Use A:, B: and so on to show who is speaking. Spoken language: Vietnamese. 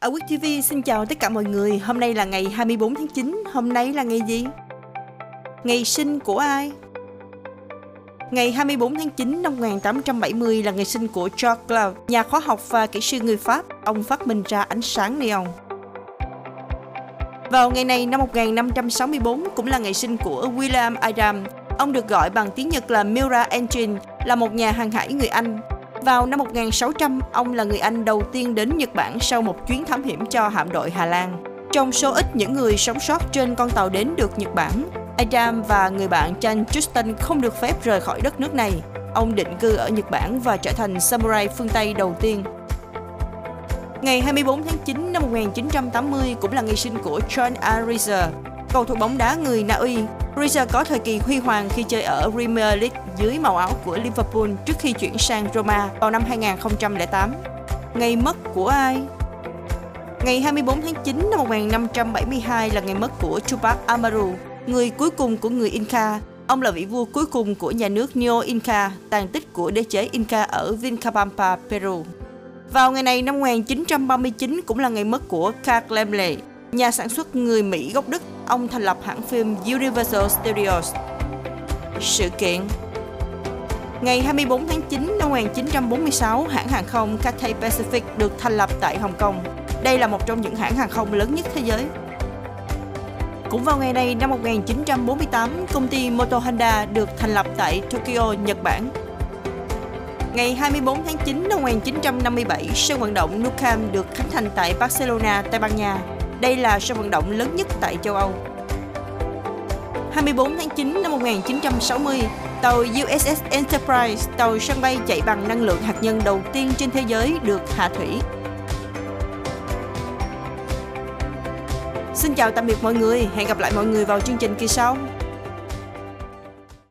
A: Ở Quốc TV xin chào tất cả mọi người. Hôm nay là ngày 24 tháng 9. Hôm nay là ngày gì? Ngày sinh của ai? Ngày 24 tháng 9 năm 1870 là ngày sinh của George Claude, nhà khoa học và kỹ sư người Pháp. Ông phát minh ra ánh sáng neon. Vào ngày này năm 1564 cũng là ngày sinh của William Adam. Ông được gọi bằng tiếng Nhật là Mura Engine, là một nhà hàng hải người Anh. Vào năm 1600, ông là người Anh đầu tiên đến Nhật Bản sau một chuyến thám hiểm cho hạm đội Hà Lan. Trong số ít những người sống sót trên con tàu đến được Nhật Bản, Adam và người bạn Chan Justin không được phép rời khỏi đất nước này. Ông định cư ở Nhật Bản và trở thành samurai phương Tây đầu tiên. Ngày 24 tháng 9 năm 1980 cũng là ngày sinh của John Ariza, cầu thủ bóng đá người Na Uy. Ariza có thời kỳ huy hoàng khi chơi ở Premier League dưới màu áo của Liverpool trước khi chuyển sang Roma vào năm 2008. Ngày mất của ai? Ngày 24 tháng 9 năm 1572 là ngày mất của Tupac Amaru, người cuối cùng của người Inca. Ông là vị vua cuối cùng của nhà nước Neo Inca, tàn tích của đế chế Inca ở Vilcabamba, Peru. Vào ngày này năm 1939 cũng là ngày mất của Carl Laemmle, nhà sản xuất người Mỹ gốc Đức. Ông thành lập hãng phim Universal Studios. Sự kiện Ngày 24 tháng 9 năm 1946, hãng hàng không Cathay Pacific được thành lập tại Hồng Kông. Đây là một trong những hãng hàng không lớn nhất thế giới. Cũng vào ngày này năm 1948, công ty Moto Honda được thành lập tại Tokyo, Nhật Bản. Ngày 24 tháng 9 năm 1957, sân vận động Nou Camp được khánh thành tại Barcelona, Tây Ban Nha. Đây là sân vận động lớn nhất tại châu Âu. 24 tháng 9 năm 1960, tàu USS Enterprise, tàu sân bay chạy bằng năng lượng hạt nhân đầu tiên trên thế giới được hạ thủy. Xin chào tạm biệt mọi người, hẹn gặp lại mọi người vào chương trình kỳ sau.